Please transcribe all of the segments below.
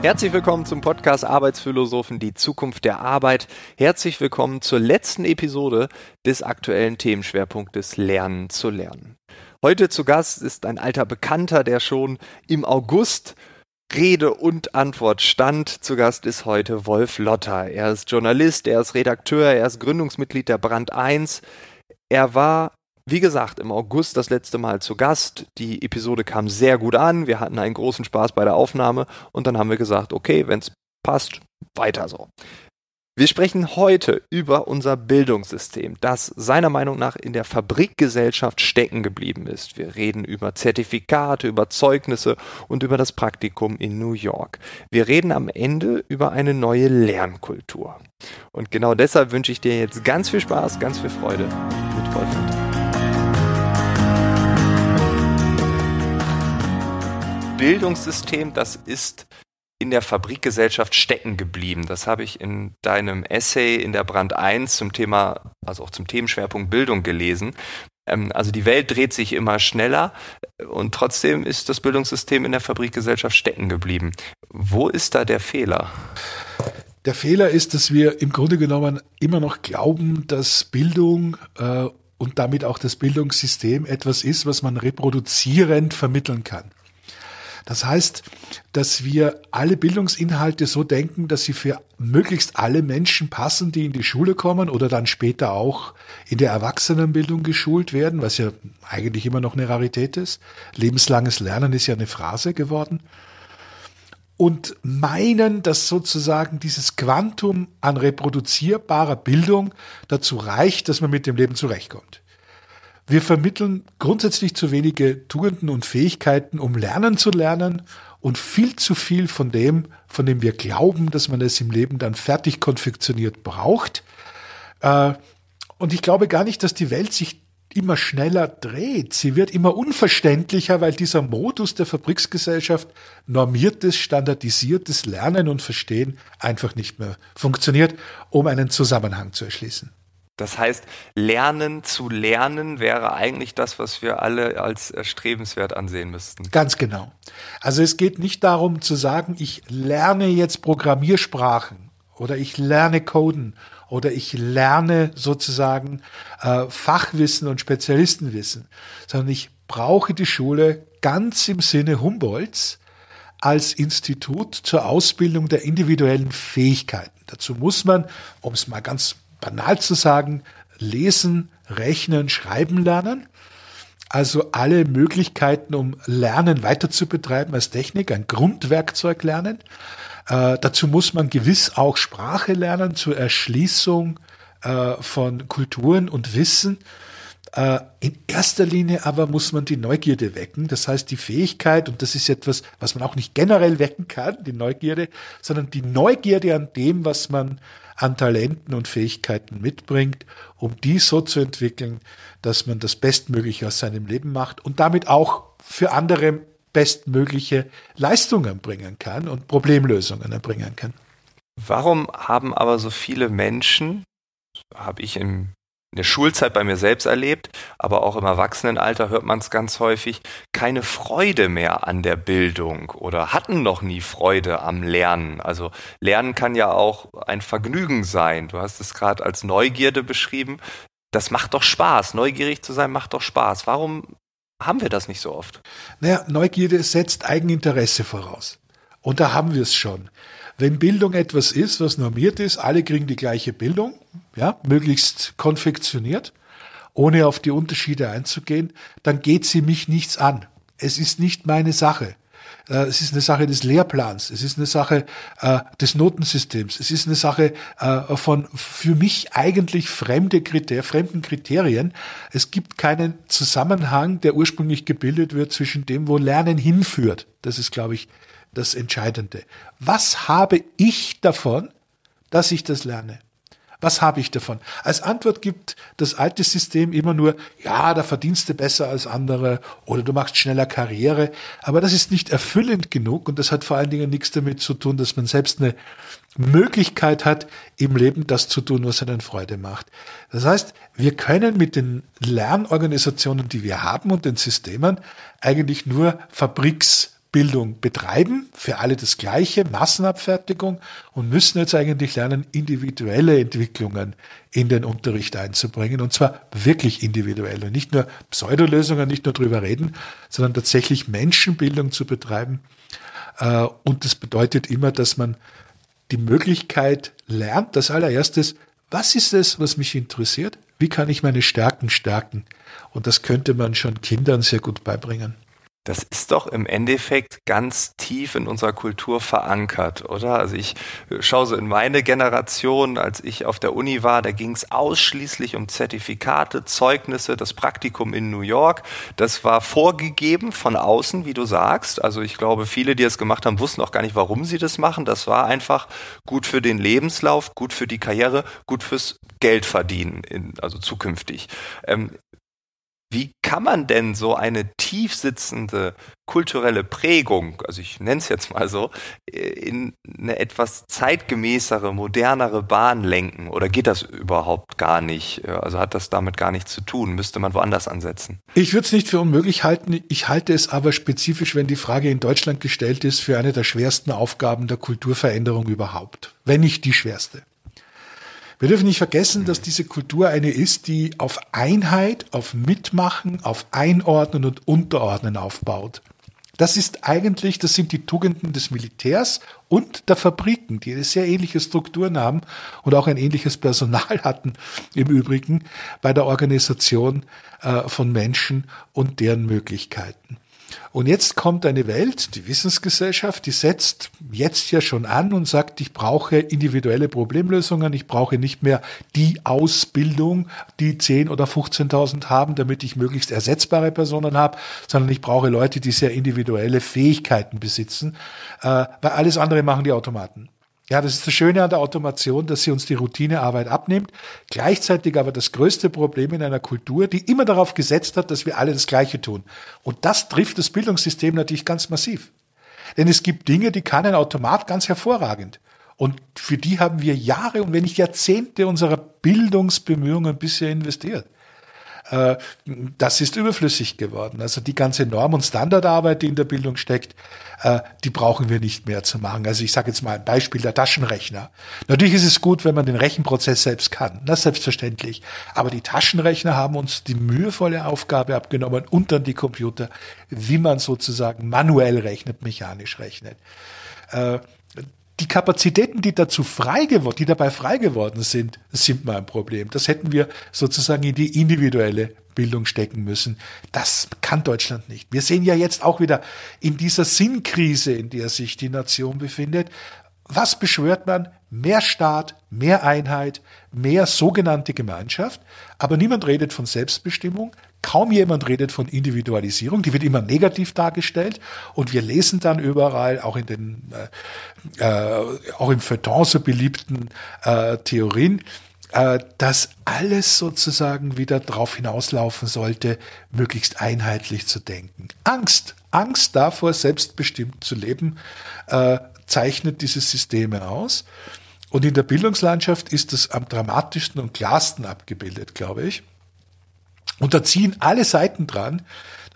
Herzlich willkommen zum Podcast Arbeitsphilosophen, die Zukunft der Arbeit. Herzlich willkommen zur letzten Episode des aktuellen Themenschwerpunktes Lernen zu lernen. Heute zu Gast ist ein alter Bekannter, der schon im August Rede und Antwort stand. Zu Gast ist heute Wolf Lotter. Er ist Journalist, er ist Redakteur, er ist Gründungsmitglied der Brand 1. Er war wie gesagt, im August das letzte Mal zu Gast. Die Episode kam sehr gut an. Wir hatten einen großen Spaß bei der Aufnahme und dann haben wir gesagt, okay, wenn es passt, weiter so. Wir sprechen heute über unser Bildungssystem, das seiner Meinung nach in der Fabrikgesellschaft stecken geblieben ist. Wir reden über Zertifikate, über Zeugnisse und über das Praktikum in New York. Wir reden am Ende über eine neue Lernkultur. Und genau deshalb wünsche ich dir jetzt ganz viel Spaß, ganz viel Freude mit Wolfgang. Bildungssystem, das ist in der Fabrikgesellschaft stecken geblieben. Das habe ich in deinem Essay in der Brand 1 zum Thema, also auch zum Themenschwerpunkt Bildung gelesen. Ähm, also die Welt dreht sich immer schneller und trotzdem ist das Bildungssystem in der Fabrikgesellschaft stecken geblieben. Wo ist da der Fehler? Der Fehler ist, dass wir im Grunde genommen immer noch glauben, dass Bildung äh, und damit auch das Bildungssystem etwas ist, was man reproduzierend vermitteln kann. Das heißt, dass wir alle Bildungsinhalte so denken, dass sie für möglichst alle Menschen passen, die in die Schule kommen oder dann später auch in der Erwachsenenbildung geschult werden, was ja eigentlich immer noch eine Rarität ist. Lebenslanges Lernen ist ja eine Phrase geworden. Und meinen, dass sozusagen dieses Quantum an reproduzierbarer Bildung dazu reicht, dass man mit dem Leben zurechtkommt. Wir vermitteln grundsätzlich zu wenige Tugenden und Fähigkeiten, um lernen zu lernen und viel zu viel von dem, von dem wir glauben, dass man es im Leben dann fertig konfektioniert braucht. Äh, und ich glaube gar nicht, dass die Welt sich immer schneller dreht. Sie wird immer unverständlicher, weil dieser Modus der Fabriksgesellschaft normiertes, standardisiertes Lernen und Verstehen einfach nicht mehr funktioniert, um einen Zusammenhang zu erschließen. Das heißt, lernen zu lernen wäre eigentlich das, was wir alle als erstrebenswert ansehen müssten. Ganz genau. Also es geht nicht darum zu sagen, ich lerne jetzt Programmiersprachen oder ich lerne Coden oder ich lerne sozusagen äh, Fachwissen und Spezialistenwissen, sondern ich brauche die Schule ganz im Sinne Humboldts als Institut zur Ausbildung der individuellen Fähigkeiten. Dazu muss man, um es mal ganz banal zu sagen, lesen, rechnen, schreiben lernen. Also alle Möglichkeiten, um Lernen weiter zu betreiben als Technik, ein Grundwerkzeug lernen. Äh, dazu muss man gewiss auch Sprache lernen zur Erschließung äh, von Kulturen und Wissen. Äh, in erster Linie aber muss man die Neugierde wecken. Das heißt, die Fähigkeit, und das ist etwas, was man auch nicht generell wecken kann, die Neugierde, sondern die Neugierde an dem, was man an Talenten und Fähigkeiten mitbringt, um die so zu entwickeln, dass man das Bestmögliche aus seinem Leben macht und damit auch für andere bestmögliche Leistungen bringen kann und Problemlösungen erbringen kann. Warum haben aber so viele Menschen, habe ich im in der Schulzeit bei mir selbst erlebt, aber auch im Erwachsenenalter hört man es ganz häufig, keine Freude mehr an der Bildung oder hatten noch nie Freude am Lernen. Also Lernen kann ja auch ein Vergnügen sein. Du hast es gerade als Neugierde beschrieben. Das macht doch Spaß. Neugierig zu sein macht doch Spaß. Warum haben wir das nicht so oft? Naja, Neugierde setzt Eigeninteresse voraus. Und da haben wir es schon. Wenn Bildung etwas ist, was normiert ist, alle kriegen die gleiche Bildung, ja, möglichst konfektioniert, ohne auf die Unterschiede einzugehen, dann geht sie mich nichts an. Es ist nicht meine Sache. Äh, es ist eine Sache des Lehrplans. Es ist eine Sache äh, des Notensystems. Es ist eine Sache äh, von für mich eigentlich fremde Kriter fremden Kriterien. Es gibt keinen Zusammenhang, der ursprünglich gebildet wird zwischen dem, wo Lernen hinführt. Das ist, glaube ich, das Entscheidende. Was habe ich davon, dass ich das lerne? Was habe ich davon? Als Antwort gibt das alte System immer nur, ja, da verdienst du besser als andere oder du machst schneller Karriere. Aber das ist nicht erfüllend genug und das hat vor allen Dingen nichts damit zu tun, dass man selbst eine Möglichkeit hat, im Leben das zu tun, was einen Freude macht. Das heißt, wir können mit den Lernorganisationen, die wir haben und den Systemen eigentlich nur Fabriks Bildung betreiben, für alle das gleiche, Massenabfertigung und müssen jetzt eigentlich lernen, individuelle Entwicklungen in den Unterricht einzubringen und zwar wirklich individuell und nicht nur Pseudolösungen, nicht nur drüber reden, sondern tatsächlich Menschenbildung zu betreiben. Äh, und das bedeutet immer, dass man die Möglichkeit lernt, das allererstes, was ist es, was mich interessiert? Wie kann ich meine Stärken stärken? Und das könnte man schon Kindern sehr gut beibringen. Das ist doch im Endeffekt ganz tief in unserer Kultur verankert, oder? Also ich äh, schaue so in meine Generation, als ich auf der Uni war, da ging es ausschließlich um Zertifikate, Zeugnisse, das Praktikum in New York. Das war vorgegeben von außen, wie du sagst. Also ich glaube, viele, die es gemacht haben, wussten auch gar nicht, warum sie das machen. Das war einfach gut für den Lebenslauf, gut für die Karriere, gut fürs Geld verdienen, in, also zukünftig. Ähm, wie kann man denn so eine tiefsitzende kulturelle Prägung, also ich nenne es jetzt mal so, in eine etwas zeitgemäßere, modernere Bahn lenken? Oder geht das überhaupt gar nicht? Also hat das damit gar nichts zu tun? Müsste man woanders ansetzen? Ich würde es nicht für unmöglich halten. Ich halte es aber spezifisch, wenn die Frage in Deutschland gestellt ist, für eine der schwersten Aufgaben der Kulturveränderung überhaupt. Wenn nicht die schwerste. Wir dürfen nicht vergessen, dass diese Kultur eine ist, die auf Einheit, auf Mitmachen, auf Einordnen und Unterordnen aufbaut. Das ist eigentlich, das sind die Tugenden des Militärs und der Fabriken, die eine sehr ähnliche Strukturen haben und auch ein ähnliches Personal hatten im Übrigen bei der Organisation äh, von Menschen und deren Möglichkeiten. Und jetzt kommt eine Welt, die Wissensgesellschaft, die setzt jetzt ja schon an und sagt, ich brauche individuelle Problemlösungen, ich brauche nicht mehr die Ausbildung, die 10 oder 15.000 haben, damit ich möglichst ersetzbare Personen habe, sondern ich brauche Leute, die sehr individuelle Fähigkeiten besitzen, äh, weil alles andere machen die Automaten. Ja, das ist das Schöne an der Automation, dass sie uns die Routinearbeit abnimmt. Gleichzeitig aber das größte Problem in einer Kultur, die immer darauf gesetzt hat, dass wir alle das Gleiche tun. Und das trifft das Bildungssystem natürlich ganz massiv. Denn es gibt Dinge, die kann ein Automat ganz hervorragend. Und für die haben wir Jahre und wenn nicht Jahrzehnte unserer Bildungsbemühungen bisher investiert. Äh, das ist überflüssig geworden. Also die ganze Norm- und Standardarbeit, die in der Bildung steckt, äh, die brauchen wir nicht mehr zu machen. Also ich sage jetzt mal ein Beispiel der Taschenrechner. Natürlich ist es gut, wenn man den Rechenprozess selbst kann, das ist selbstverständlich. Aber die Taschenrechner haben uns die mühevolle Aufgabe abgenommen und dann die Computer, wie man sozusagen manuell rechnet, mechanisch rechnet. Die Kapazitäten, die dazu frei geworden, die dabei frei geworden sind, sind mal ein Problem. Das hätten wir sozusagen in die individuelle Bildung stecken müssen. Das kann Deutschland nicht. Wir sehen ja jetzt auch wieder in dieser Sinnkrise, in der sich die Nation befindet, was beschwört man? Mehr Staat, mehr Einheit, mehr sogenannte Gemeinschaft. Aber niemand redet von Selbstbestimmung. Kaum jemand redet von Individualisierung. Die wird immer negativ dargestellt. Und wir lesen dann überall, auch in den, äh, äh, auch im Feuilleton so beliebten äh, Theorien, äh, dass alles sozusagen wieder darauf hinauslaufen sollte, möglichst einheitlich zu denken. Angst, Angst davor, selbstbestimmt zu leben, äh, zeichnet diese Systeme aus. Und in der Bildungslandschaft ist das am dramatischsten und klarsten abgebildet, glaube ich. Und da ziehen alle Seiten dran.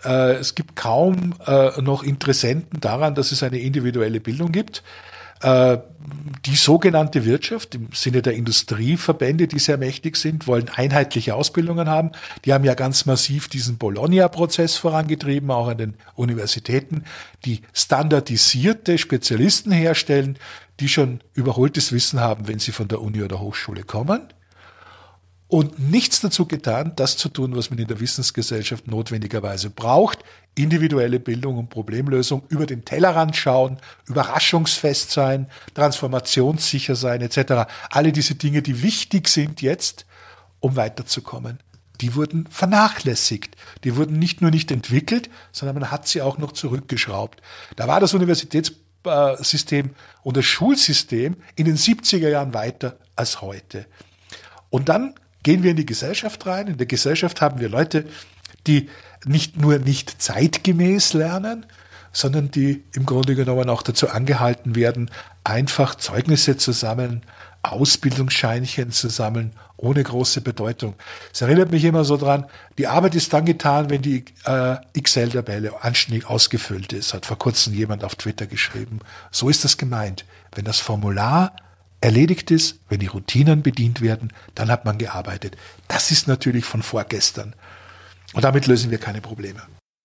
Äh, es gibt kaum äh, noch Interessenten daran, dass es eine individuelle Bildung gibt. Äh, die sogenannte Wirtschaft im Sinne der Industrieverbände, die sehr mächtig sind, wollen einheitliche Ausbildungen haben. Die haben ja ganz massiv diesen Bologna-Prozess vorangetrieben, auch an den Universitäten, die standardisierte Spezialisten herstellen, die schon überholtes Wissen haben, wenn sie von der Uni oder Hochschule kommen und nichts dazu getan, das zu tun, was man in der Wissensgesellschaft notwendigerweise braucht. Individuelle Bildung und Problemlösung, über den Tellerrand schauen, überraschungsfest sein, transformationssicher sein etc. Alle diese Dinge, die wichtig sind jetzt, um weiterzukommen. Die wurden vernachlässigt. Die wurden nicht nur nicht entwickelt, sondern man hat sie auch noch zurückgeschraubt. Da war das Universitätssystem und das Schulsystem in den 70er Jahren weiter als heute. Und dann gehen wir in die Gesellschaft rein. In der Gesellschaft haben wir Leute, die nicht nur nicht zeitgemäß lernen, sondern die im Grunde genommen auch dazu angehalten werden, einfach Zeugnisse zu sammeln, Ausbildungsscheinchen zu sammeln, ohne große Bedeutung. Es erinnert mich immer so dran, die Arbeit ist dann getan, wenn die äh, Excel-Tabelle anständig ausgefüllt ist, hat vor kurzem jemand auf Twitter geschrieben. So ist das gemeint. Wenn das Formular erledigt ist, wenn die Routinen bedient werden, dann hat man gearbeitet. Das ist natürlich von vorgestern. Und damit lösen wir keine Probleme.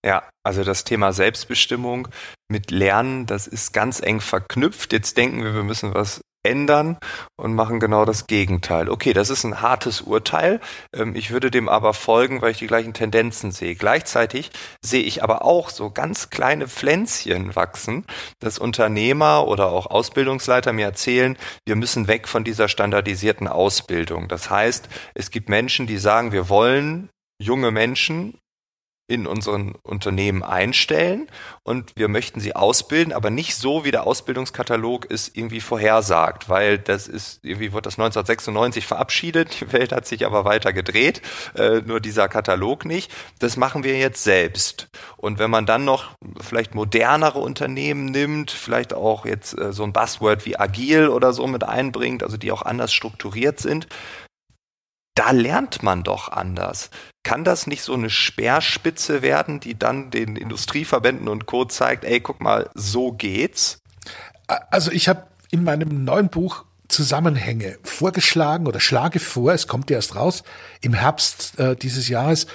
Ja, also das Thema Selbstbestimmung mit Lernen, das ist ganz eng verknüpft. Jetzt denken wir, wir müssen was ändern und machen genau das Gegenteil. Okay, das ist ein hartes Urteil. Ähm, ich würde dem aber folgen, weil ich die gleichen Tendenzen sehe. Gleichzeitig sehe ich aber auch so ganz kleine Pflänzchen wachsen, dass Unternehmer oder auch Ausbildungsleiter mir erzählen, wir müssen weg von dieser standardisierten Ausbildung. Das heißt, es gibt Menschen, die sagen, wir wollen junge Menschen in unseren Unternehmen einstellen und wir möchten sie ausbilden, aber nicht so, wie der Ausbildungskatalog es irgendwie vorhersagt, weil das ist, irgendwie wurde das 1996 verabschiedet, die Welt hat sich aber weiter gedreht, äh, nur dieser Katalog nicht. Das machen wir jetzt selbst. Und wenn man dann noch vielleicht modernere Unternehmen nimmt, vielleicht auch jetzt äh, so ein Buzzword wie agil oder so mit einbringt, also die auch anders strukturiert sind, da lernt man doch anders. Kann das nicht so eine Speerspitze werden, die dann den Industrieverbänden und Co. zeigt, ey, guck mal, so geht's? Also ich habe in meinem neuen Buch Zusammenhänge vorgeschlagen oder schlage vor, es kommt erst raus im Herbst äh, dieses Jahres,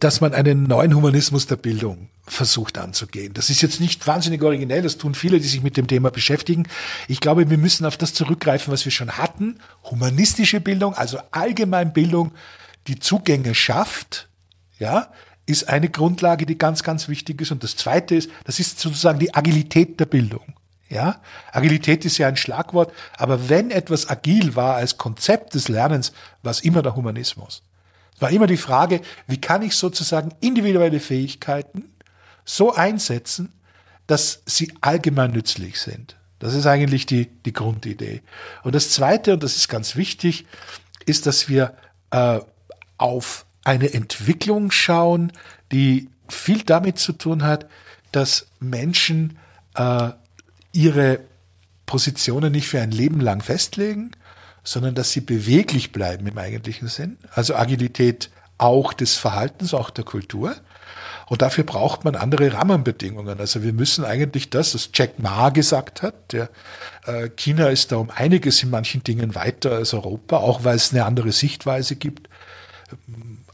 dass man einen neuen Humanismus der Bildung versucht anzugehen. Das ist jetzt nicht wahnsinnig originell, das tun viele, die sich mit dem Thema beschäftigen. Ich glaube, wir müssen auf das zurückgreifen, was wir schon hatten. Humanistische Bildung, also Allgemeinbildung, die Zugänge schafft, ja, ist eine Grundlage, die ganz, ganz wichtig ist. Und das zweite ist, das ist sozusagen die Agilität der Bildung. Ja, Agilität ist ja ein Schlagwort, aber wenn etwas agil war als Konzept des Lernens, war es immer der Humanismus. Es war immer die Frage, wie kann ich sozusagen individuelle Fähigkeiten so einsetzen, dass sie allgemein nützlich sind. Das ist eigentlich die, die Grundidee. Und das Zweite, und das ist ganz wichtig, ist, dass wir äh, auf eine Entwicklung schauen, die viel damit zu tun hat, dass Menschen äh, ihre Positionen nicht für ein Leben lang festlegen, sondern dass sie beweglich bleiben im eigentlichen Sinn. Also Agilität auch des Verhaltens, auch der Kultur. Und dafür braucht man andere Rahmenbedingungen. Also wir müssen eigentlich das, was Jack Ma gesagt hat, der äh, China ist da um einiges in manchen Dingen weiter als Europa, auch weil es eine andere Sichtweise gibt,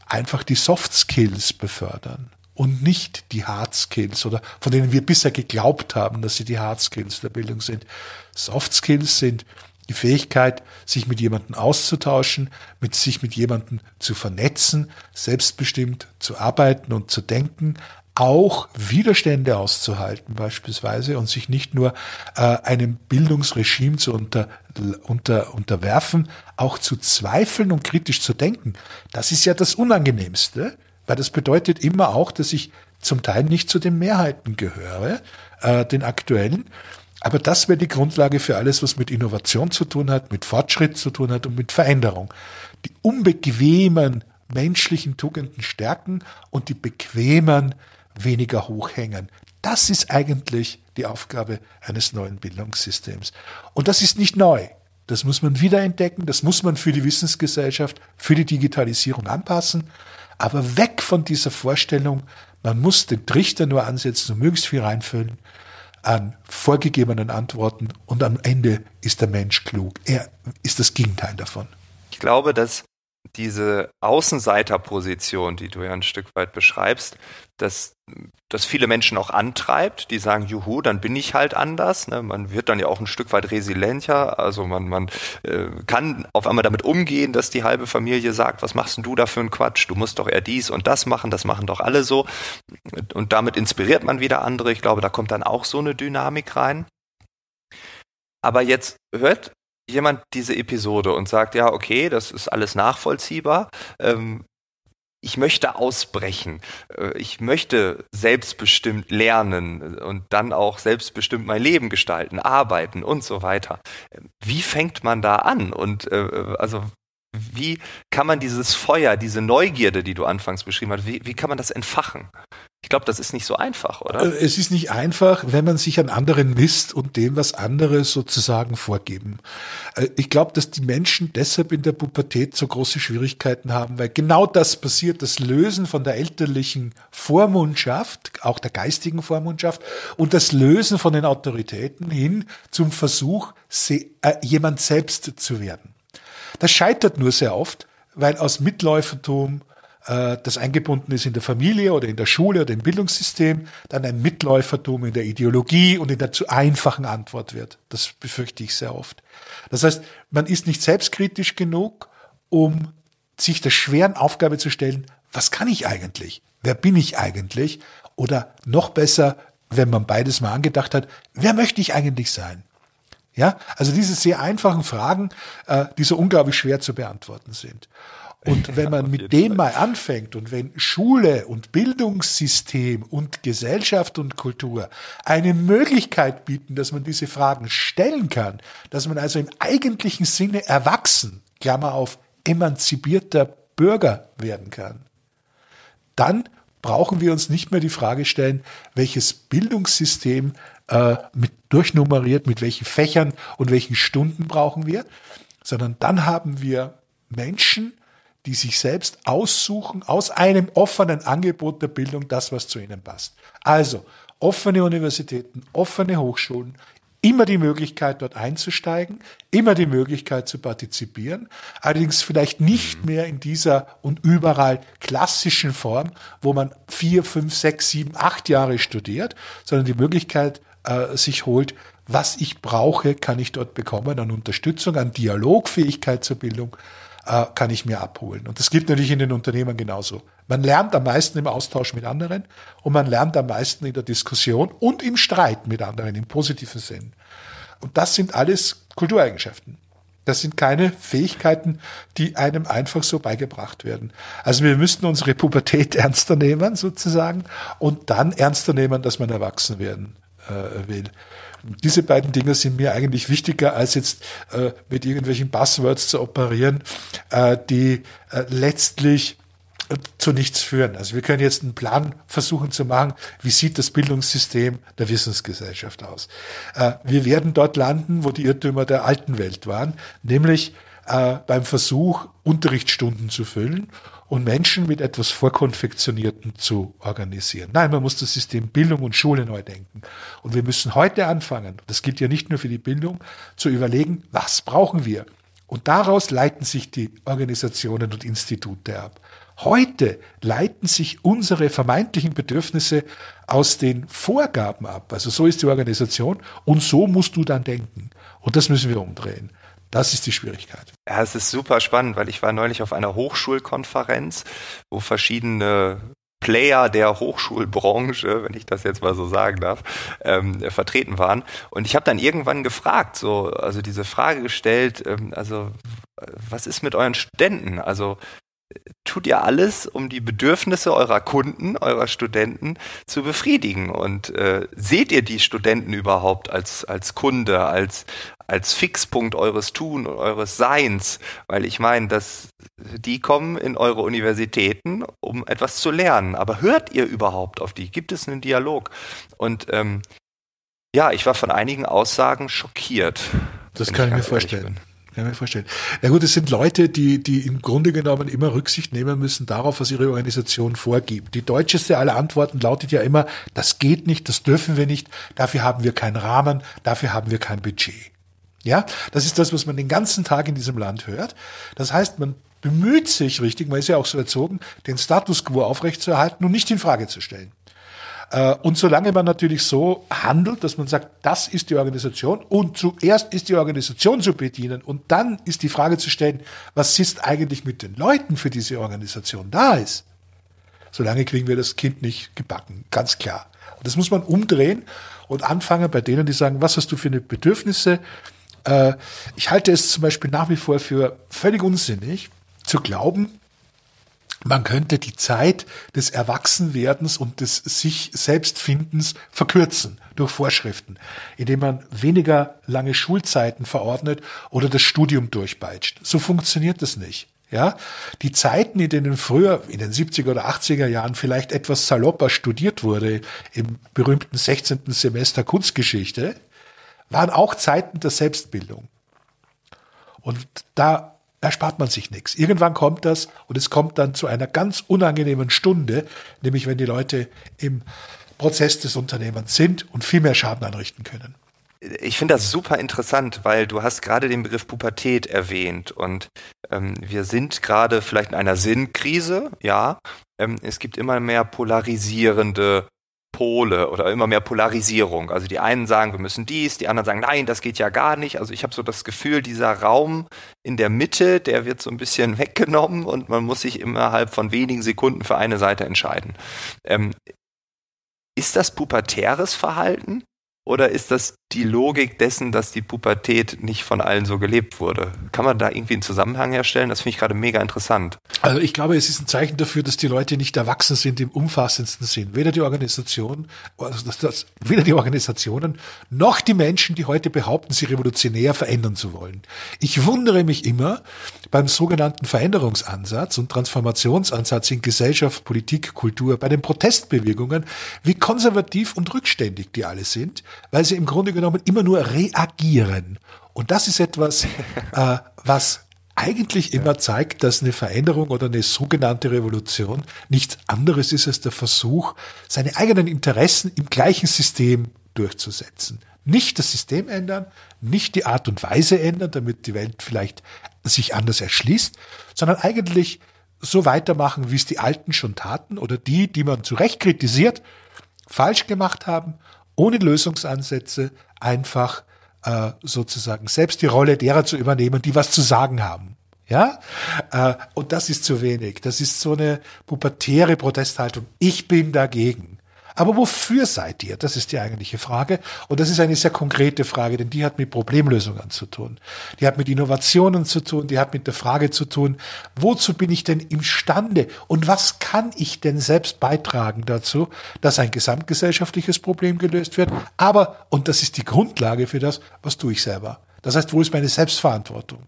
einfach die Soft Skills befördern und nicht die Hard Skills oder von denen wir bisher geglaubt haben, dass sie die Hard Skills der Bildung sind. Soft Skills sind die Fähigkeit, sich mit jemandem auszutauschen, mit sich mit jemandem zu vernetzen, selbstbestimmt zu arbeiten und zu denken, auch Widerstände auszuhalten beispielsweise und sich nicht nur äh, einem Bildungsregime zu unter, unter, unterwerfen, auch zu zweifeln und kritisch zu denken. Das ist ja das Unangenehmste, weil das bedeutet immer auch, dass ich zum Teil nicht zu den Mehrheiten gehöre, äh, den aktuellen, aber das wäre die Grundlage für alles, was mit Innovation zu tun hat, mit Fortschritt zu tun hat und mit Veränderung. Die unbequemen menschlichen Tugenden stärken und die bequemen weniger hochhängen. Das ist eigentlich die Aufgabe eines neuen Bildungssystems. Und das ist nicht neu. Das muss man wiederentdecken, das muss man für die Wissensgesellschaft, für die Digitalisierung anpassen. Aber weg von dieser Vorstellung, man muss den Trichter nur ansetzen und möglichst viel reinfüllen an vorgegebenen Antworten und am Ende ist der Mensch klug. Er ist das Gegenteil davon. Ich glaube, dass diese Außenseiterposition, die du ja ein Stück weit beschreibst, dass das viele Menschen auch antreibt, die sagen, juhu, dann bin ich halt anders. Ne? Man wird dann ja auch ein Stück weit resilienter. Also man, man äh, kann auf einmal damit umgehen, dass die halbe Familie sagt, was machst denn du da für einen Quatsch? Du musst doch eher dies und das machen, das machen doch alle so. Und damit inspiriert man wieder andere. Ich glaube, da kommt dann auch so eine Dynamik rein. Aber jetzt hört jemand diese Episode und sagt, ja, okay, das ist alles nachvollziehbar. Ähm, ich möchte ausbrechen. Äh, ich möchte selbstbestimmt lernen und dann auch selbstbestimmt mein Leben gestalten, arbeiten und so weiter. Wie fängt man da an? Und äh, also wie kann man dieses Feuer, diese Neugierde, die du anfangs beschrieben hast, wie, wie kann man das entfachen? Ich glaube, das ist nicht so einfach, oder? Äh, es ist nicht einfach, wenn man sich an anderen misst und dem, was andere sozusagen vorgeben. Äh, ich glaube, dass die Menschen deshalb in der Pubertät so große Schwierigkeiten haben, weil genau das passiert, das Lösen von der elterlichen Vormundschaft, auch der geistigen Vormundschaft und das Lösen von den Autoritäten hin zum Versuch, äh, jemand selbst zu werden. Das scheitert nur sehr oft, weil aus Mitläufertum äh, das eingebunden ist in der Familie oder in der Schule oder im Bildungssystem, dann ein Mitläufertum in der Ideologie und in der zu einfachen Antwort wird. Das befürchte ich sehr oft. Das heißt, man ist nicht selbstkritisch genug, um sich der schweren Aufgabe zu stellen, was kann ich eigentlich? Wer bin ich eigentlich? Oder noch besser, wenn man beides mal angedacht hat, wer möchte ich eigentlich sein? Ja, also diese sehr einfachen Fragen, äh, die so unglaublich schwer zu beantworten sind. Und wenn man mit dem mal anfängt und wenn Schule und Bildungssystem und Gesellschaft und Kultur eine Möglichkeit bieten, dass man diese Fragen stellen kann, dass man also im eigentlichen Sinne erwachsen, Klammer auf, emanzipierter Bürger werden kann, dann brauchen wir uns nicht mehr die Frage stellen, welches Bildungssystem äh, mit durchnummeriert, mit welchen Fächern und welchen Stunden brauchen wir, sondern dann haben wir Menschen, die sich selbst aussuchen aus einem offenen Angebot der Bildung das, was zu ihnen passt. Also offene Universitäten, offene Hochschulen, immer die Möglichkeit, dort einzusteigen, immer die Möglichkeit zu partizipieren, allerdings vielleicht nicht mhm. mehr in dieser und überall klassischen Form, wo man vier, fünf, sechs, sieben, acht Jahre studiert, sondern die Möglichkeit äh, sich holt, was ich brauche, kann ich dort bekommen an Unterstützung, an Dialogfähigkeit zur Bildung, äh, kann ich mir abholen. Und das gilt natürlich in den Unternehmen genauso. Man lernt am meisten im Austausch mit anderen und man lernt am meisten in der Diskussion und im Streit mit anderen im positiven Sinn. Und das sind alles Kultureigenschaften. Das sind keine Fähigkeiten, die einem einfach so beigebracht werden. Also wir müssten unsere Pubertät ernster nehmen, sozusagen, und dann ernster nehmen, dass man erwachsen werden äh, will. Diese beiden Dinge sind mir eigentlich wichtiger, als jetzt äh, mit irgendwelchen Buzzwords zu operieren, äh, die äh, letztlich äh, zu nichts führen. Also wir können jetzt einen Plan versuchen zu machen, wie sieht das Bildungssystem der Wissensgesellschaft aus. Äh, wir werden dort landen, wo die Irrtümer der alten Welt waren, nämlich beim Versuch, Unterrichtsstunden zu füllen und Menschen mit etwas Vorkonfektionierten zu organisieren. Nein, man muss das System Bildung und Schule neu denken. Und wir müssen heute anfangen, das gilt ja nicht nur für die Bildung, zu überlegen, was brauchen wir? Und daraus leiten sich die Organisationen und Institute ab. Heute leiten sich unsere vermeintlichen Bedürfnisse aus den Vorgaben ab. Also so ist die Organisation und so musst du dann denken. Und das müssen wir umdrehen. Das ist die Schwierigkeit. Ja, es ist super spannend, weil ich war neulich auf einer Hochschulkonferenz, wo verschiedene Player der Hochschulbranche, wenn ich das jetzt mal so sagen darf, ähm, vertreten waren. Und ich habe dann irgendwann gefragt, so, also diese Frage gestellt, ähm, also was ist mit euren Studenten? Also tut ihr alles, um die Bedürfnisse eurer Kunden, eurer Studenten zu befriedigen? Und äh, seht ihr die Studenten überhaupt als, als Kunde, als, als Fixpunkt eures Tun und eures Seins? Weil ich meine, dass die kommen in eure Universitäten, um etwas zu lernen. Aber hört ihr überhaupt auf die? Gibt es einen Dialog? Und ähm, ja, ich war von einigen Aussagen schockiert. Das kann ich mir vorstellen. Bin. Kann ich mir vorstellen. Na gut, es sind Leute, die, die im Grunde genommen immer Rücksicht nehmen müssen darauf, was ihre Organisation vorgibt. Die deutscheste aller Antworten lautet ja immer, das geht nicht, das dürfen wir nicht, dafür haben wir keinen Rahmen, dafür haben wir kein Budget. Ja, das ist das, was man den ganzen Tag in diesem Land hört. Das heißt, man bemüht sich richtig, man ist ja auch so erzogen, den Status quo aufrechtzuerhalten und nicht in Frage zu stellen. Äh, und solange man natürlich so handelt, dass man sagt, das ist die Organisation und zuerst ist die Organisation zu bedienen und dann ist die Frage zu stellen, was ist eigentlich mit den Leuten für diese Organisation da ist, solange kriegen wir das Kind nicht gebacken, ganz klar. Und das muss man umdrehen und anfangen bei denen, die sagen, was hast du für eine Bedürfnisse? Äh, ich halte es zum Beispiel nach wie vor für völlig unsinnig zu glauben, man könnte die Zeit des Erwachsenwerdens und des sich Selbstfindens verkürzen durch Vorschriften, indem man weniger lange Schulzeiten verordnet oder das Studium durchpeitscht. So funktioniert das nicht. Ja, die Zeiten, in denen früher in den 70er oder 80er Jahren vielleicht etwas salopper studiert wurde, im berühmten 16. Semester Kunstgeschichte, waren auch Zeiten der Selbstbildung. Und da erspart man sich nichts. Irgendwann kommt das und es kommt dann zu einer ganz unangenehmen Stunde, nämlich wenn die Leute im Prozess des Unternehmens sind und viel mehr Schaden anrichten können. Ich finde das super interessant, weil du hast gerade den Begriff Pubertät erwähnt und ähm, wir sind gerade vielleicht in einer Sinnkrise, ja. Ähm, es gibt immer mehr polarisierende Pole oder immer mehr Polarisierung. Also die einen sagen, wir müssen dies, die anderen sagen, nein, das geht ja gar nicht. Also ich habe so das Gefühl, dieser Raum in der Mitte, der wird so ein bisschen weggenommen und man muss sich innerhalb von wenigen Sekunden für eine Seite entscheiden. Ähm, ist das pubertäres Verhalten? Oder ist das die Logik dessen, dass die Pubertät nicht von allen so gelebt wurde? Kann man da irgendwie einen Zusammenhang herstellen? Das finde ich gerade mega interessant. Also ich glaube, es ist ein Zeichen dafür, dass die Leute nicht erwachsen sind im umfassendsten Sinn. Weder die Organisation, also das, das, weder die Organisationen noch die Menschen, die heute behaupten, sie revolutionär verändern zu wollen. Ich wundere mich immer beim sogenannten Veränderungsansatz und Transformationsansatz in Gesellschaft, Politik, Kultur, bei den Protestbewegungen, wie konservativ und rückständig die alle sind weil sie im Grunde genommen immer nur reagieren. Und das ist etwas, äh, was eigentlich immer zeigt, dass eine Veränderung oder eine sogenannte Revolution nichts anderes ist als der Versuch, seine eigenen Interessen im gleichen System durchzusetzen. Nicht das System ändern, nicht die Art und Weise ändern, damit die Welt vielleicht sich anders erschließt, sondern eigentlich so weitermachen, wie es die Alten schon taten oder die, die man zu Recht kritisiert, falsch gemacht haben ohne Lösungsansätze einfach äh, sozusagen selbst die Rolle derer zu übernehmen, die was zu sagen haben. Ja, äh, und das ist zu wenig. Das ist so eine pubertäre Protesthaltung. Ich bin dagegen. Aber wofür seid ihr? Das ist die eigentliche Frage. Und das ist eine sehr konkrete Frage, denn die hat mit Problemlösungen zu tun. Die hat mit Innovationen zu tun. Die hat mit der Frage zu tun, wozu bin ich denn imstande? Und was kann ich denn selbst beitragen dazu, dass ein gesamtgesellschaftliches Problem gelöst wird? Aber, und das ist die Grundlage für das, was tue ich selber? Das heißt, wo ist meine Selbstverantwortung?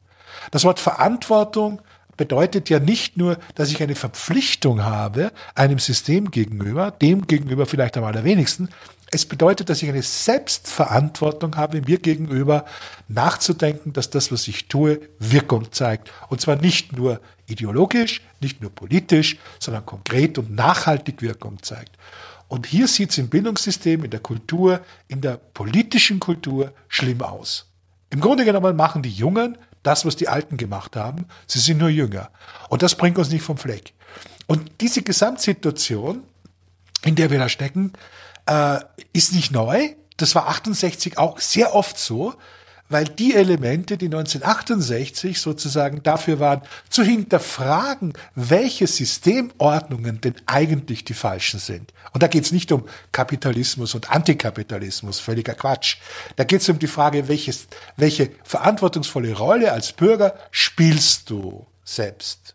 Das Wort Verantwortung bedeutet ja nicht nur, dass ich eine Verpflichtung habe einem System gegenüber, dem gegenüber vielleicht am allerwenigsten. Es bedeutet, dass ich eine Selbstverantwortung habe, mir gegenüber nachzudenken, dass das, was ich tue, Wirkung zeigt. Und zwar nicht nur ideologisch, nicht nur politisch, sondern konkret und nachhaltig Wirkung zeigt. Und hier sieht es im Bildungssystem, in der Kultur, in der politischen Kultur schlimm aus. Im Grunde genommen machen die Jungen das, was die Alten gemacht haben. Sie sind nur jünger. Und das bringt uns nicht vom Fleck. Und diese Gesamtsituation, in der wir da stecken, äh, ist nicht neu. Das war 68 auch sehr oft so weil die Elemente, die 1968 sozusagen dafür waren, zu hinterfragen, welche Systemordnungen denn eigentlich die falschen sind. Und da geht es nicht um Kapitalismus und Antikapitalismus, völliger Quatsch. Da geht es um die Frage, welches, welche verantwortungsvolle Rolle als Bürger spielst du selbst?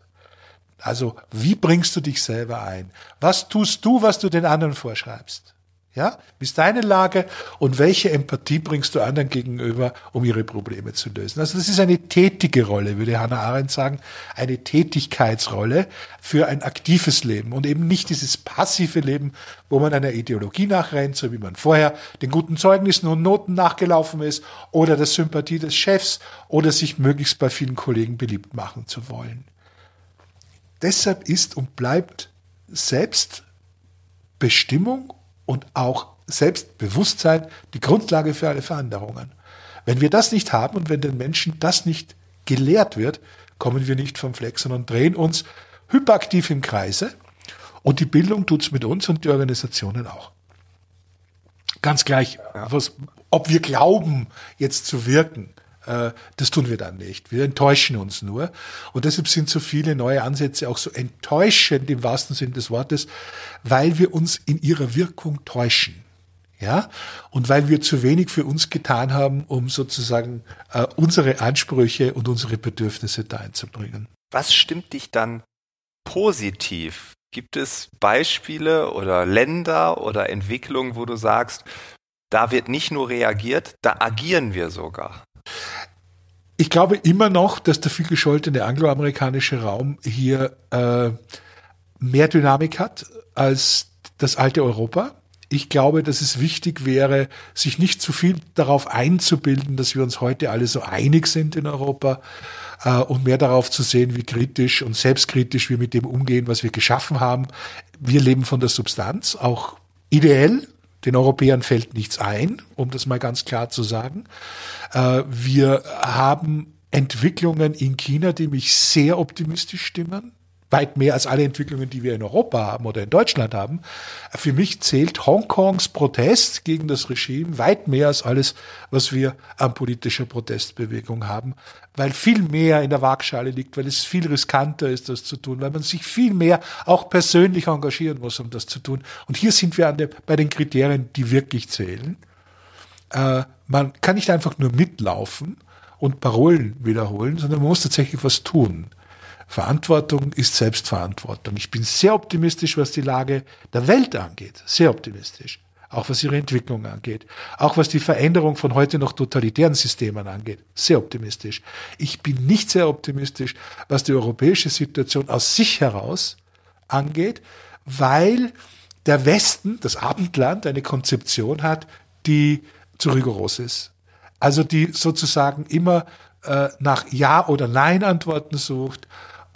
Also, wie bringst du dich selber ein? Was tust du, was du den anderen vorschreibst? Ja, wie ist deine Lage und welche Empathie bringst du anderen gegenüber, um ihre Probleme zu lösen? Also das ist eine tätige Rolle, würde Hannah Arendt sagen, eine Tätigkeitsrolle für ein aktives Leben und eben nicht dieses passive Leben, wo man einer Ideologie nachrennt, so wie man vorher den guten Zeugnissen und Noten nachgelaufen ist oder der Sympathie des Chefs oder sich möglichst bei vielen Kollegen beliebt machen zu wollen. Deshalb ist und bleibt Selbstbestimmung und auch Selbstbewusstsein die Grundlage für alle Veränderungen. Wenn wir das nicht haben und wenn den Menschen das nicht gelehrt wird, kommen wir nicht vom Fleck, sondern drehen uns hyperaktiv im Kreise und die Bildung tut es mit uns und die Organisationen auch. Ganz gleich, was, ob wir glauben, jetzt zu wirken das tun wir dann nicht. Wir enttäuschen uns nur. Und deshalb sind so viele neue Ansätze auch so enttäuschend im wahrsten Sinne des Wortes, weil wir uns in ihrer Wirkung täuschen. Ja, und weil wir zu wenig für uns getan haben, um sozusagen äh, unsere Ansprüche und unsere Bedürfnisse da einzubringen. Was stimmt dich dann positiv? Gibt es Beispiele oder Länder oder Entwicklungen, wo du sagst, da wird nicht nur reagiert, da agieren wir sogar? Ich glaube immer noch, dass der vielgescholtene angloamerikanische Raum hier äh, mehr Dynamik hat als das alte Europa. Ich glaube, dass es wichtig wäre, sich nicht zu viel darauf einzubilden, dass wir uns heute alle so einig sind in Europa äh, und mehr darauf zu sehen, wie kritisch und selbstkritisch wir mit dem umgehen, was wir geschaffen haben. Wir leben von der Substanz, auch ideell. Den Europäern fällt nichts ein, um das mal ganz klar zu sagen. Äh, wir haben Entwicklungen in China, die mich sehr optimistisch stimmen weit mehr als alle Entwicklungen, die wir in Europa haben oder in Deutschland haben. Für mich zählt Hongkongs Protest gegen das Regime weit mehr als alles, was wir an politischer Protestbewegung haben, weil viel mehr in der Waagschale liegt, weil es viel riskanter ist, das zu tun, weil man sich viel mehr auch persönlich engagieren muss, um das zu tun. Und hier sind wir der, bei den Kriterien, die wirklich zählen. Äh, man kann nicht einfach nur mitlaufen und Parolen wiederholen, sondern man muss tatsächlich was tun. Verantwortung ist Selbstverantwortung. Ich bin sehr optimistisch, was die Lage der Welt angeht. Sehr optimistisch. Auch was ihre Entwicklung angeht. Auch was die Veränderung von heute noch totalitären Systemen angeht. Sehr optimistisch. Ich bin nicht sehr optimistisch, was die europäische Situation aus sich heraus angeht, weil der Westen, das Abendland, eine Konzeption hat, die zu rigoros ist. Also die sozusagen immer äh, nach Ja oder Nein Antworten sucht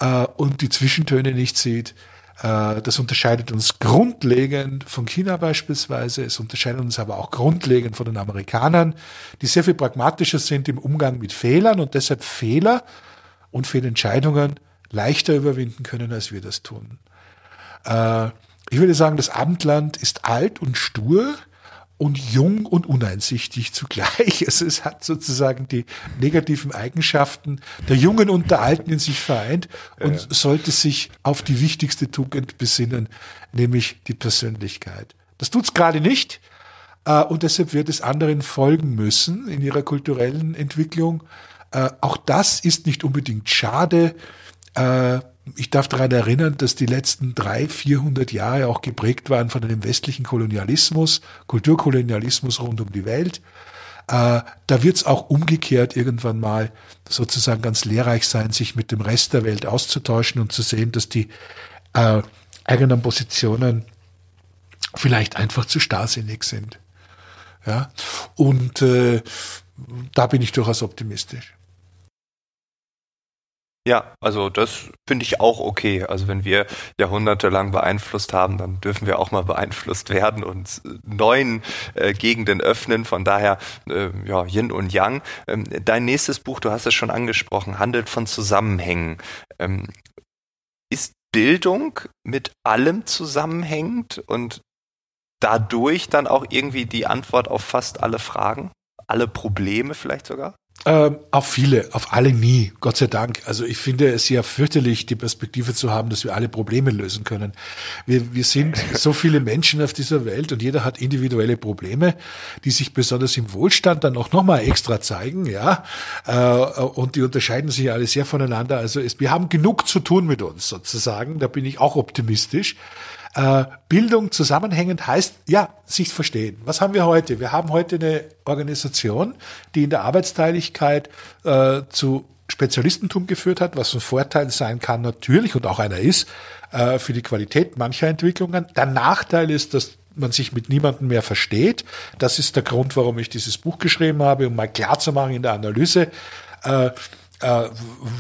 äh, und die Zwischentöne nicht sieht. Äh, das unterscheidet uns grundlegend von China beispielsweise. Es unterscheidet uns aber auch grundlegend von den Amerikanern, die sehr viel pragmatischer sind im Umgang mit Fehlern und deshalb Fehler und Fehlentscheidungen leichter überwinden können, als wir das tun. Äh, ich würde sagen, das Abendland ist alt und stur und jung und uneinsichtig zugleich. Also es hat sozusagen die negativen Eigenschaften der Jungen und der Alten in sich vereint und ja. sollte sich auf die wichtigste Tugend besinnen, nämlich die Persönlichkeit. Das tut's gerade nicht. Äh, und deshalb wird es anderen folgen müssen in ihrer kulturellen Entwicklung. Äh, auch das ist nicht unbedingt schade. Ich darf daran erinnern, dass die letzten drei, vierhundert Jahre auch geprägt waren von einem westlichen Kolonialismus, Kulturkolonialismus rund um die Welt. Äh, da wird es auch umgekehrt irgendwann mal sozusagen ganz lehrreich sein, sich mit dem Rest der Welt auszutauschen und zu sehen, dass die äh, eigenen Positionen vielleicht einfach zu starrsinnig sind. Ja, und äh, da bin ich durchaus optimistisch. Ja, also das finde ich auch okay. Also wenn wir jahrhundertelang beeinflusst haben, dann dürfen wir auch mal beeinflusst werden und neuen äh, Gegenden öffnen. Von daher, äh, ja, Yin und Yang. Ähm, dein nächstes Buch, du hast es schon angesprochen, handelt von Zusammenhängen. Ähm, ist Bildung mit allem zusammenhängend und dadurch dann auch irgendwie die Antwort auf fast alle Fragen? Alle Probleme vielleicht sogar? Ähm, auf viele, auf alle nie, Gott sei Dank. Also ich finde es ja fürchterlich, die Perspektive zu haben, dass wir alle Probleme lösen können. Wir, wir sind so viele Menschen auf dieser Welt und jeder hat individuelle Probleme, die sich besonders im Wohlstand dann auch nochmal extra zeigen, ja. Äh, und die unterscheiden sich alle sehr voneinander. Also es, wir haben genug zu tun mit uns sozusagen. Da bin ich auch optimistisch. Äh, Bildung zusammenhängend heißt, ja, sich verstehen. Was haben wir heute? Wir haben heute eine Organisation, die in der Arbeitsteiligkeit äh, zu Spezialistentum geführt hat, was ein Vorteil sein kann natürlich und auch einer ist äh, für die Qualität mancher Entwicklungen. Der Nachteil ist, dass man sich mit niemandem mehr versteht. Das ist der Grund, warum ich dieses Buch geschrieben habe, um mal klar zu machen in der Analyse, äh, äh,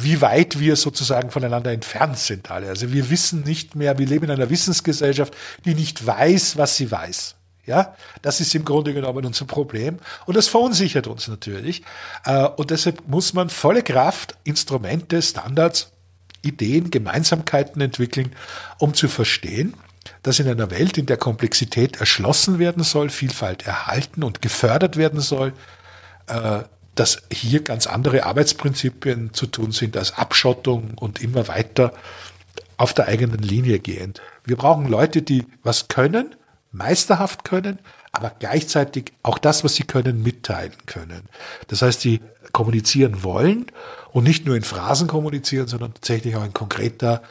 wie weit wir sozusagen voneinander entfernt sind alle. Also wir wissen nicht mehr, wir leben in einer Wissensgesellschaft, die nicht weiß, was sie weiß. Ja, das ist im Grunde genommen unser Problem und das verunsichert uns natürlich. Äh, und deshalb muss man volle Kraft Instrumente, Standards, Ideen, Gemeinsamkeiten entwickeln, um zu verstehen, dass in einer Welt, in der Komplexität erschlossen werden soll, Vielfalt erhalten und gefördert werden soll, äh, dass hier ganz andere Arbeitsprinzipien zu tun sind als Abschottung und immer weiter auf der eigenen Linie gehend. Wir brauchen Leute, die was können, meisterhaft können, aber gleichzeitig auch das, was sie können, mitteilen können. Das heißt, die kommunizieren wollen und nicht nur in Phrasen kommunizieren, sondern tatsächlich auch in konkreter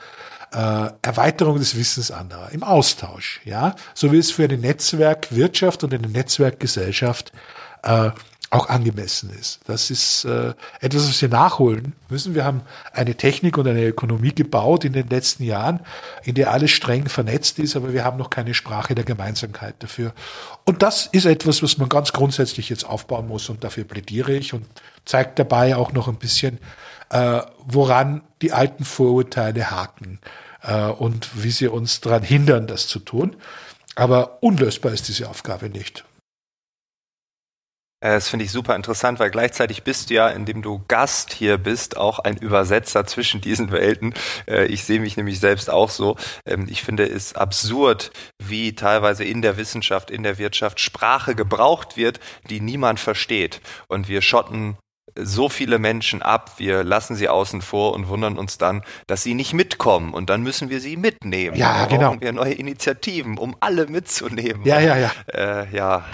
äh, Erweiterung des Wissens anderer, im Austausch, ja, so wie es für eine Netzwerkwirtschaft und eine Netzwerkgesellschaft äh, auch angemessen ist. Das ist äh, etwas, was wir nachholen müssen. Wir haben eine Technik und eine Ökonomie gebaut in den letzten Jahren, in der alles streng vernetzt ist, aber wir haben noch keine Sprache der Gemeinsamkeit dafür. Und das ist etwas, was man ganz grundsätzlich jetzt aufbauen muss und dafür plädiere ich und zeigt dabei auch noch ein bisschen, äh, woran die alten Vorurteile haken äh, und wie sie uns daran hindern, das zu tun. Aber unlösbar ist diese Aufgabe nicht. Äh, das finde ich super interessant, weil gleichzeitig bist du ja, indem du Gast hier bist, auch ein Übersetzer zwischen diesen Welten. Äh, ich sehe mich nämlich selbst auch so. Ähm, ich finde es absurd, wie teilweise in der Wissenschaft, in der Wirtschaft Sprache gebraucht wird, die niemand versteht. Und wir schotten so viele Menschen ab, wir lassen sie außen vor und wundern uns dann, dass sie nicht mitkommen und dann müssen wir sie mitnehmen. Ja, dann genau. wir neue Initiativen, um alle mitzunehmen. Ja, ja, ja. Äh, ja.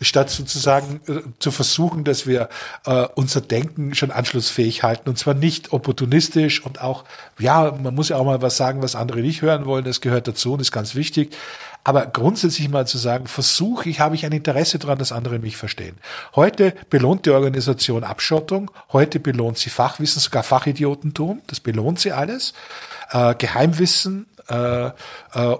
Statt sozusagen äh, zu versuchen, dass wir äh, unser Denken schon anschlussfähig halten und zwar nicht opportunistisch und auch, ja, man muss ja auch mal was sagen, was andere nicht hören wollen, das gehört dazu und ist ganz wichtig. Aber grundsätzlich mal zu sagen, versuche ich, habe ich ein Interesse daran, dass andere mich verstehen. Heute belohnt die Organisation Abschottung, heute belohnt sie Fachwissen, sogar Fachidiotentum, das belohnt sie alles. Äh, Geheimwissen, äh, äh,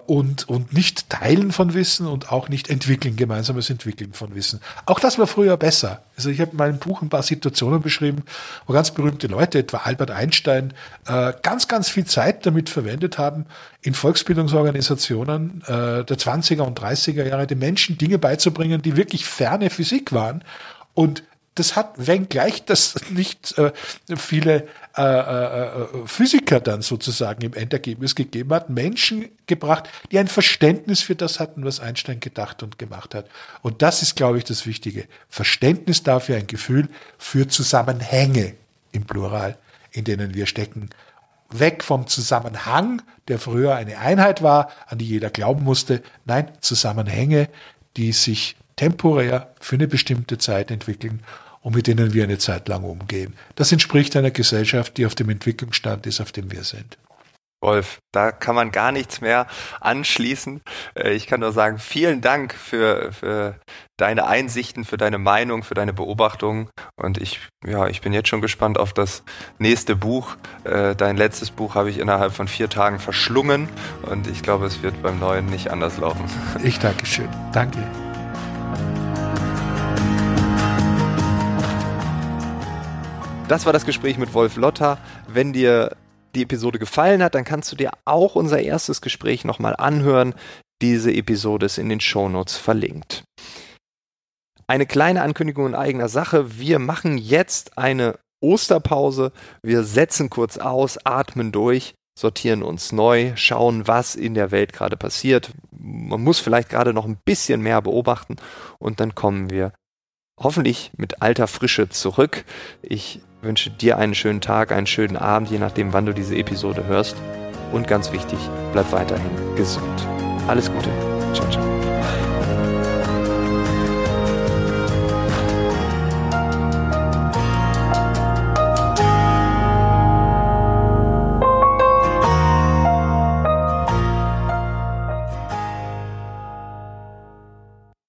und, und nicht Teilen von Wissen und auch nicht entwickeln, gemeinsames Entwickeln von Wissen. Auch das war früher besser. Also ich habe in meinem Buch ein paar Situationen beschrieben, wo ganz berühmte Leute, etwa Albert Einstein, äh, ganz, ganz viel Zeit damit verwendet haben, in Volksbildungsorganisationen äh, der 20er und 30er Jahre den Menschen Dinge beizubringen, die wirklich ferne Physik waren. Und das hat, wenngleich das nicht äh, viele äh, äh, äh, Physiker dann sozusagen im Endergebnis gegeben hat, Menschen gebracht, die ein Verständnis für das hatten, was Einstein gedacht und gemacht hat. Und das ist, glaube ich, das Wichtige. Verständnis dafür, ein Gefühl für Zusammenhänge im Plural, in denen wir stecken. Weg vom Zusammenhang, der früher eine Einheit war, an die jeder glauben musste. Nein, Zusammenhänge, die sich temporär für eine bestimmte Zeit entwickeln und mit denen wir eine Zeit lang umgehen. Das entspricht einer Gesellschaft, die auf dem Entwicklungsstand ist, auf dem wir sind. Wolf, da kann man gar nichts mehr anschließen. Äh, ich kann nur sagen, vielen Dank für, für deine Einsichten, für deine Meinung, für deine Beobachtungen. Und ich, ja, ich bin jetzt schon gespannt auf das nächste Buch. Äh, dein letztes Buch habe ich innerhalb von vier Tagen verschlungen und ich glaube, es wird beim neuen nicht anders laufen. Ich danke schön. Danke. Das war das Gespräch mit Wolf Lotter. Wenn dir die Episode gefallen hat, dann kannst du dir auch unser erstes Gespräch nochmal anhören. Diese Episode ist in den Shownotes verlinkt. Eine kleine Ankündigung in eigener Sache. Wir machen jetzt eine Osterpause. Wir setzen kurz aus, atmen durch, sortieren uns neu, schauen, was in der Welt gerade passiert. Man muss vielleicht gerade noch ein bisschen mehr beobachten und dann kommen wir hoffentlich mit alter Frische zurück. Ich wünsche dir einen schönen Tag, einen schönen Abend, je nachdem, wann du diese Episode hörst. Und ganz wichtig, bleib weiterhin gesund. Alles Gute. Ciao, ciao.